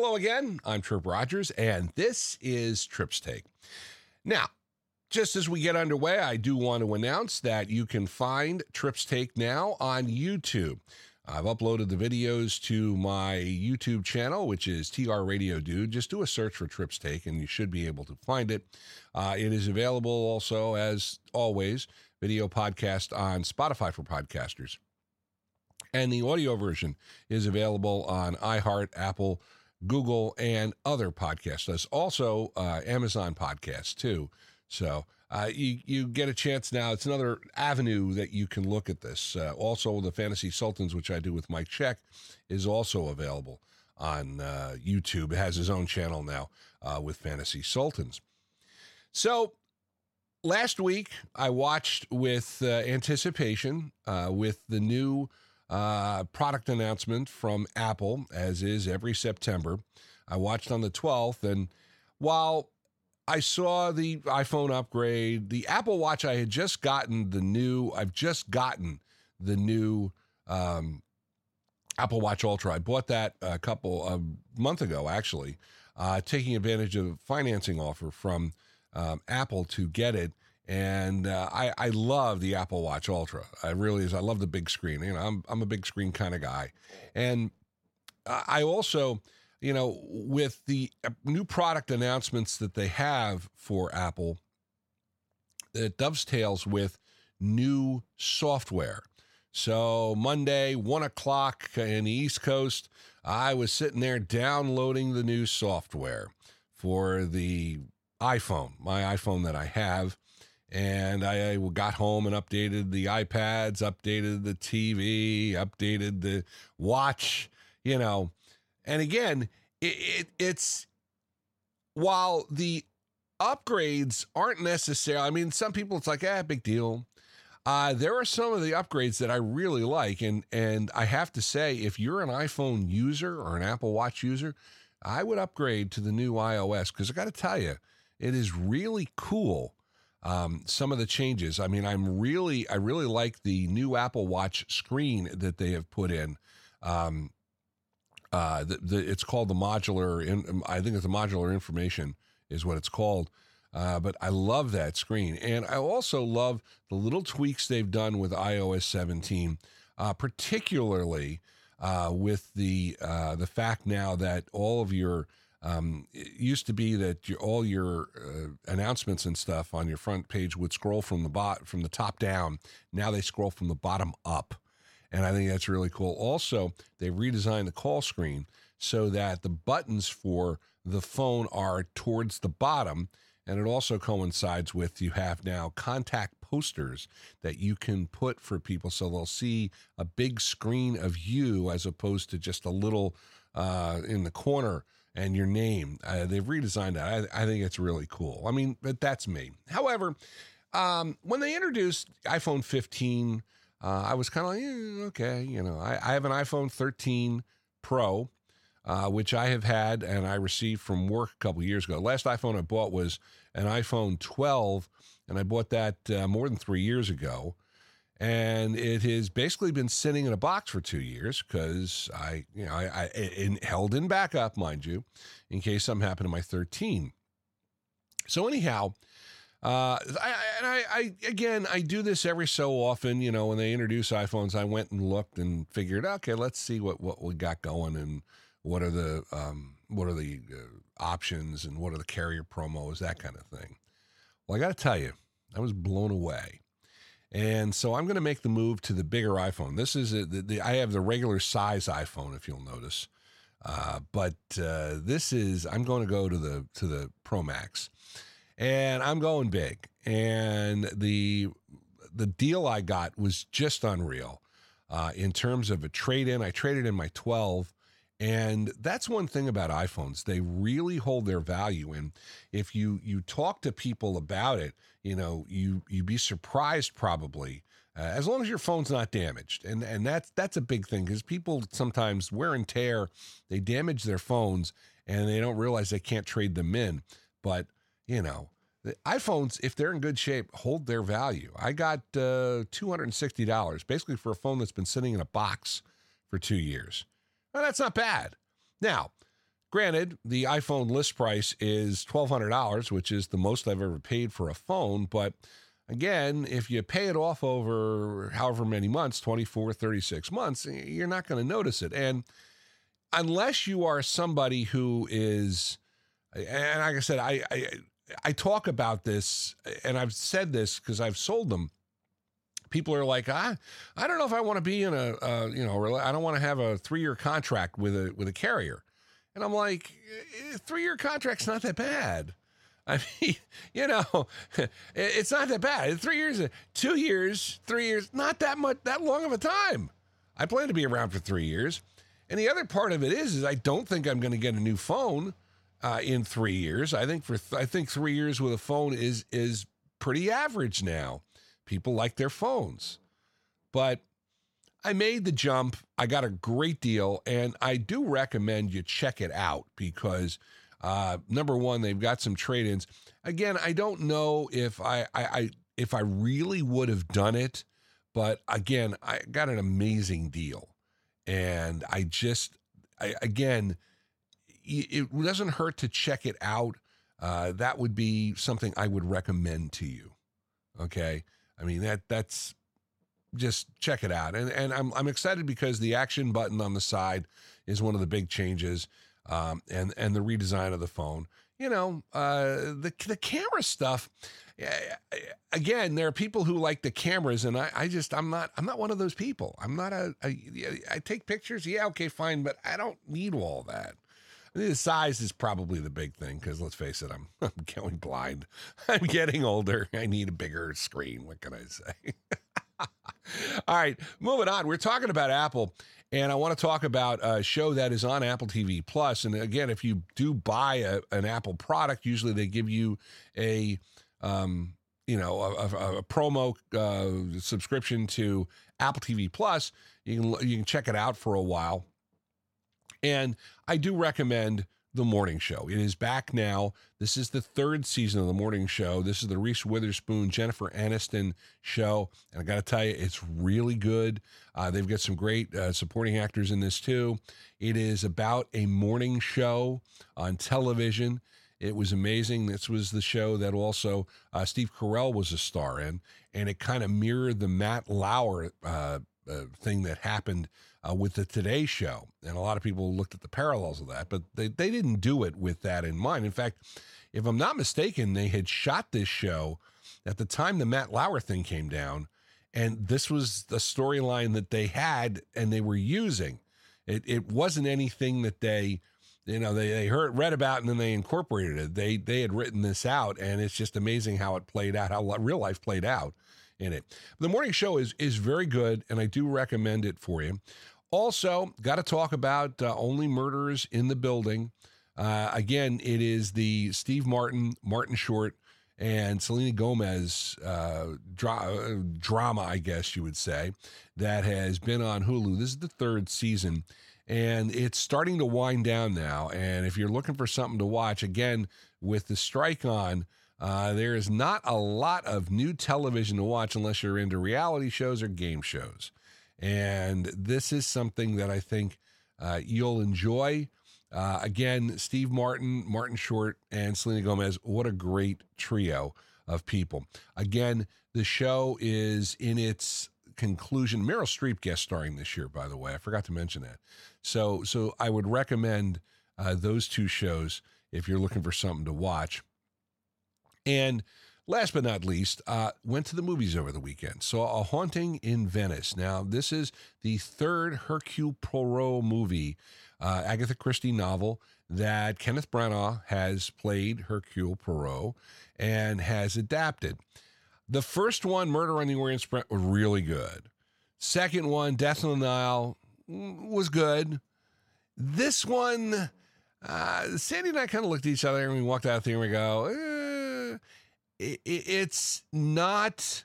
Hello again. I'm Tripp Rogers, and this is Tripps Take. Now, just as we get underway, I do want to announce that you can find Tripps Take now on YouTube. I've uploaded the videos to my YouTube channel, which is TR Radio Dude. Just do a search for Tripps Take and you should be able to find it. Uh, it is available also, as always, video podcast on Spotify for podcasters. And the audio version is available on iHeart, Apple, Google, and other podcasts. There's also uh, Amazon podcasts too. So uh, you you get a chance now. It's another avenue that you can look at this. Uh, also, the Fantasy Sultans, which I do with Mike Check, is also available on uh, YouTube. It has his own channel now uh, with Fantasy Sultans. So last week I watched with uh, anticipation uh, with the new product announcement from Apple, as is every September. I watched on the 12th, and while I saw the iPhone upgrade. The Apple Watch, I had just gotten the new, I've just gotten the new um, Apple Watch Ultra. I bought that a couple, a month ago, actually, uh, taking advantage of a financing offer from um, Apple to get it. And uh, I, I love the Apple Watch Ultra. I really is. I love the big screen. You know, I'm, I'm a big screen kind of guy. And I also, you know, with the uh, new product announcements that they have for Apple, it dovetails with new software. So Monday, one o'clock in the East Coast, I was sitting there downloading the new software for the iPhone, my iPhone that I have. And I got home and updated the iPads, updated the TV, updated the watch, you know, and again, it, it, it's while the upgrades aren't necessary. I mean, some people it's like, ah, big deal. Uh, there are some of the upgrades that I really like, and and I have to say, if you're an iPhone user or an Apple Watch user, I would upgrade to the new iOS because I got to tell you, it is really cool. Um, some of the changes. I mean, I'm really, I really like the new Apple Watch screen that they have put in. Um, uh, the, the, it's called the modular. In, um, I think it's the modular information is what it's called. Uh, but I love that screen, and I also love the little tweaks they've done with iOS 17, uh, particularly uh, with the uh, the fact now that all of your um, it used to be that your, all your uh, announcements and stuff on your front page would scroll from the bot from the top down. Now they scroll from the bottom up. And I think that's really cool. Also, they redesigned the call screen so that the buttons for the phone are towards the bottom. And it also coincides with you have now contact posters that you can put for people so they'll see a big screen of you as opposed to just a little uh, in the corner and your name. Uh, they've redesigned that. I, I, think it's really cool. I mean, but that's me. However, um, when they introduced iPhone 15, uh, I was kind of like, eh, okay, you know, I, I, have an iPhone 13 Pro, uh, which I have had and I received from work a couple years ago. Last iPhone I bought was an iPhone 12, and I bought that uh, more than three years ago. And it has basically been sitting in a box for two years because I, you know, I, I in, held in backup, mind you, in case something happened to my 13. So anyhow, uh, I, and I, I, again, I do this every so often. You know, when they introduce iPhones, I went and looked and figured, okay, let's see what what we got going and what are the um, what are the uh, options and what are the carrier promos, that kind of thing. Well, I got to tell you, I was blown away. And so I'm going to make the move to the bigger iPhone. This is a, the, the, I have the regular size iPhone, if you'll notice, uh, but uh, this is I'm going to go to the to the Pro Max and I'm going big. And the the deal I got was just unreal uh, in terms of a trade in. I traded in my 12. And that's one thing about iPhones. They really hold their value. And if you you talk to people about it, you know, you you'd be surprised probably. Uh, as long as your phone's not damaged, and and that's that's a big thing because people sometimes wear and tear, they damage their phones and they don't realize they can't trade them in. But you know, the iPhones, if they're in good shape, hold their value. I got uh, $260 basically for a phone that's been sitting in a box for two years. That's not bad. Now, Granted, the iPhone list price is $1,200, which is the most I've ever paid for a phone. But again, if you pay it off over however many months 24, 36 months you're not going to notice it. And unless you are somebody who is, and like I said, I, I, I talk about this and I've said this because I've sold them people are like, I, I don't know if I want to be in a, you know, I don't want to have a three year contract with a with a carrier. And I'm like, eh, three year contract's not that bad. I mean, you know, it's not that bad. Three years, two years, three years, not that much, that long of a time. I plan to be around for three years. And the other part of it is, is I don't think I'm going to get a new phone uh, in three years. I think for th- I think three years with a phone is is pretty average now. People like their phones, but I made the jump. I got a great deal, and I do recommend you check it out because uh, number one, they've got some trade-ins. Again, I don't know if I, I, I if I really would have done it, but again, I got an amazing deal, and I just, I again, it doesn't hurt to check it out. Uh, that would be something I would recommend to you. Okay, I mean that that's just check it out. And and I'm I'm excited because the action button on the side is one of the big changes, um, and and the redesign of the phone. You know, uh, the the camera stuff. Again, there are people who like the cameras, and I, I just I'm not I'm not one of those people. I'm not a, a I take pictures, yeah, okay, fine, but I don't need all that. The size is probably the big thing because let's face it, I'm, I'm going blind. I'm getting older. I need a bigger screen. What can I say? All right, moving on. We're talking about Apple, and I want to talk about a show that is on Apple TV Plus. And again, if you do buy a, an Apple product, usually they give you a um, you know a, a, a promo uh, subscription to Apple TV Plus. You can you can check it out for a while. And I do recommend the morning show. It is back now. This is the third season of the morning show. This is the Reese Witherspoon, Jennifer Aniston show. And I got to tell you, it's really good. Uh, they've got some great uh, supporting actors in this too. It is about a morning show on television. It was amazing. This was the show that also uh, Steve Carell was a star in, and it kind of mirrored the Matt Lauer uh, uh, thing that happened uh, with the Today Show. And a lot of people looked at the parallels of that, but they, they didn't do it with that in mind. In fact, if I'm not mistaken, they had shot this show at the time the Matt Lauer thing came down. And this was the storyline that they had and they were using. It, it wasn't anything that they, you know, they, they heard, read about and then they incorporated it. They, they had written this out and it's just amazing how it played out, how real life played out in it. The morning show is is very good, and I do recommend it for you. Also, got to talk about uh, Only Murders in the Building. Uh, again, it is the Steve Martin, Martin Short, and Selena Gomez uh, dra- drama, I guess you would say, that has been on Hulu. This is the third season, and it's starting to wind down now. And if you're looking for something to watch, again, with the strike on, uh, there is not a lot of new television to watch unless you're into reality shows or game shows. And this is something that I think uh, you'll enjoy. Uh, again, Steve Martin, Martin Short, and Selena Gomez. What a great trio of people. Again, the show is in its conclusion. Meryl Streep guest starring this year, by the way. I forgot to mention that. So, so I would recommend uh, those two shows if you're looking for something to watch. And last but not least, uh, went to the movies over the weekend. Saw A Haunting in Venice. Now, this is the third Hercule Poirot movie, uh, Agatha Christie novel that Kenneth Branagh has played Hercule Poirot and has adapted. The first one, Murder on the Orient Express, was really good. Second one, Death on the Nile, mm, was good. This one, uh, Sandy and I kind of looked at each other and we walked out of there and we go, eh, it, it's not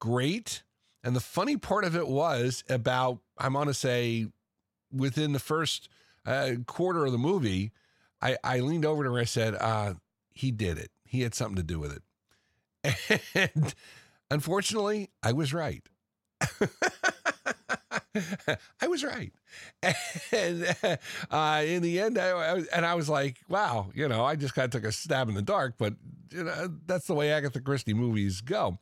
great. And the funny part of it was about, I'm going to say, within the first uh, quarter of the movie, I, I leaned over to her and I said, uh, he did it. He had something to do with it. And unfortunately, I was right. I was right. And uh, in the end, I, I, and I was like, wow, you know, I just kind of took a stab in the dark, but you know, that's the way Agatha Christie movies go.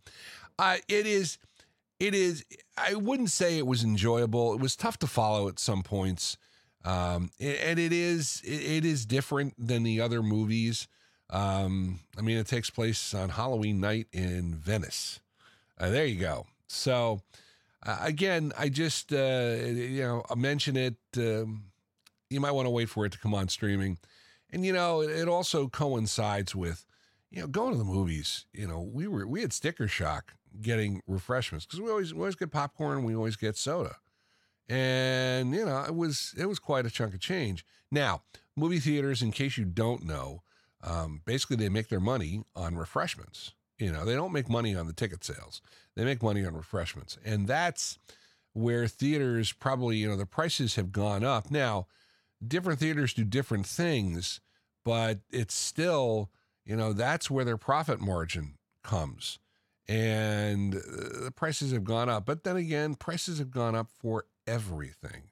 Uh, it is, it is, I wouldn't say it was enjoyable. It was tough to follow at some points. Um, and it is, it is different than the other movies. Um, I mean, it takes place on Halloween night in Venice. Uh, there you go. So, uh, again, I just, uh, you know, I mention it. Um, you might want to wait for it to come on streaming. And, you know, it, it, also coincides with, you know, going to the movies. You know, we were, we had sticker shock getting refreshments because we always, we always get popcorn. We always get soda. And, you know, it was, it was quite a chunk of change. Now, movie theaters, in case you don't know, um, basically they make their money on refreshments. You know, they don't make money on the ticket sales. They make money on refreshments. And that's where theaters probably, you know, the prices have gone up. Now, different theaters do different things, but it's still, you know, that's where their profit margin comes. And uh, the prices have gone up. But then again, prices have gone up for everything.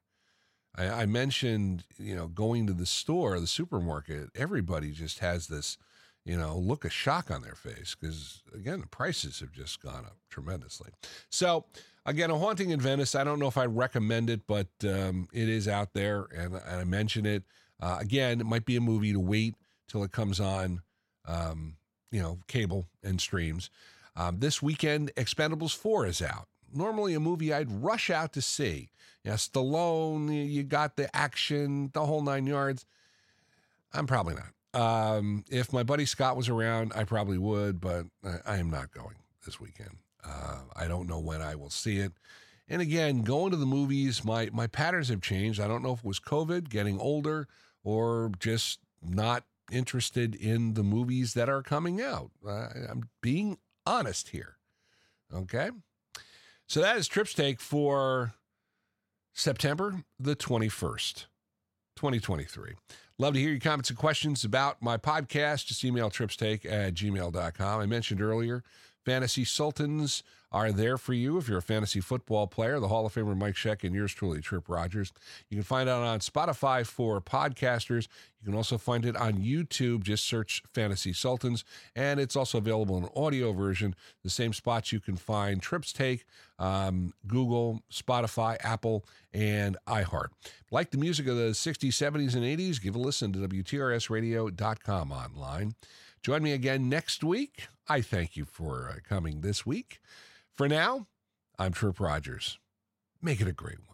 I, I mentioned, you know, going to the store, the supermarket, everybody just has this you know, look of shock on their face because, again, the prices have just gone up tremendously. So, again, a haunting in Venice. I don't know if I recommend it, but um, it is out there, and, and I mention it. Uh, again, it might be a movie to wait till it comes on, um, you know, cable and streams. Um, this weekend, Expendables 4 is out. Normally, a movie I'd rush out to see. Yeah, Stallone, you got the action, the whole nine yards. I'm probably not. Um, if my buddy Scott was around, I probably would, but I, I am not going this weekend. Uh, I don't know when I will see it. And again, going to the movies, my my patterns have changed. I don't know if it was COVID, getting older, or just not interested in the movies that are coming out. I'm being honest here. Okay. So that is Tripps Take for September the 21st, 2023. Love to hear your comments and questions about my podcast. Just email tripstake at gmail.com. I mentioned earlier, Fantasy Sultans are there for you if you're a fantasy football player. The Hall of Famer Mike Sheck and yours truly, Tripp Rogers. You can find it on Spotify for podcasters. You can also find it on YouTube. Just search Fantasy Sultans. And it's also available in audio version, the same spots you can find Tripps Take, um, Google, Spotify, Apple, and iHeart. Like the music of the 60s, 70s, and 80s, give a listen to WTRSradio.com online. Join me again next week. I thank you for uh, coming this week. For now, I'm Tripp Rogers. Make it a great one.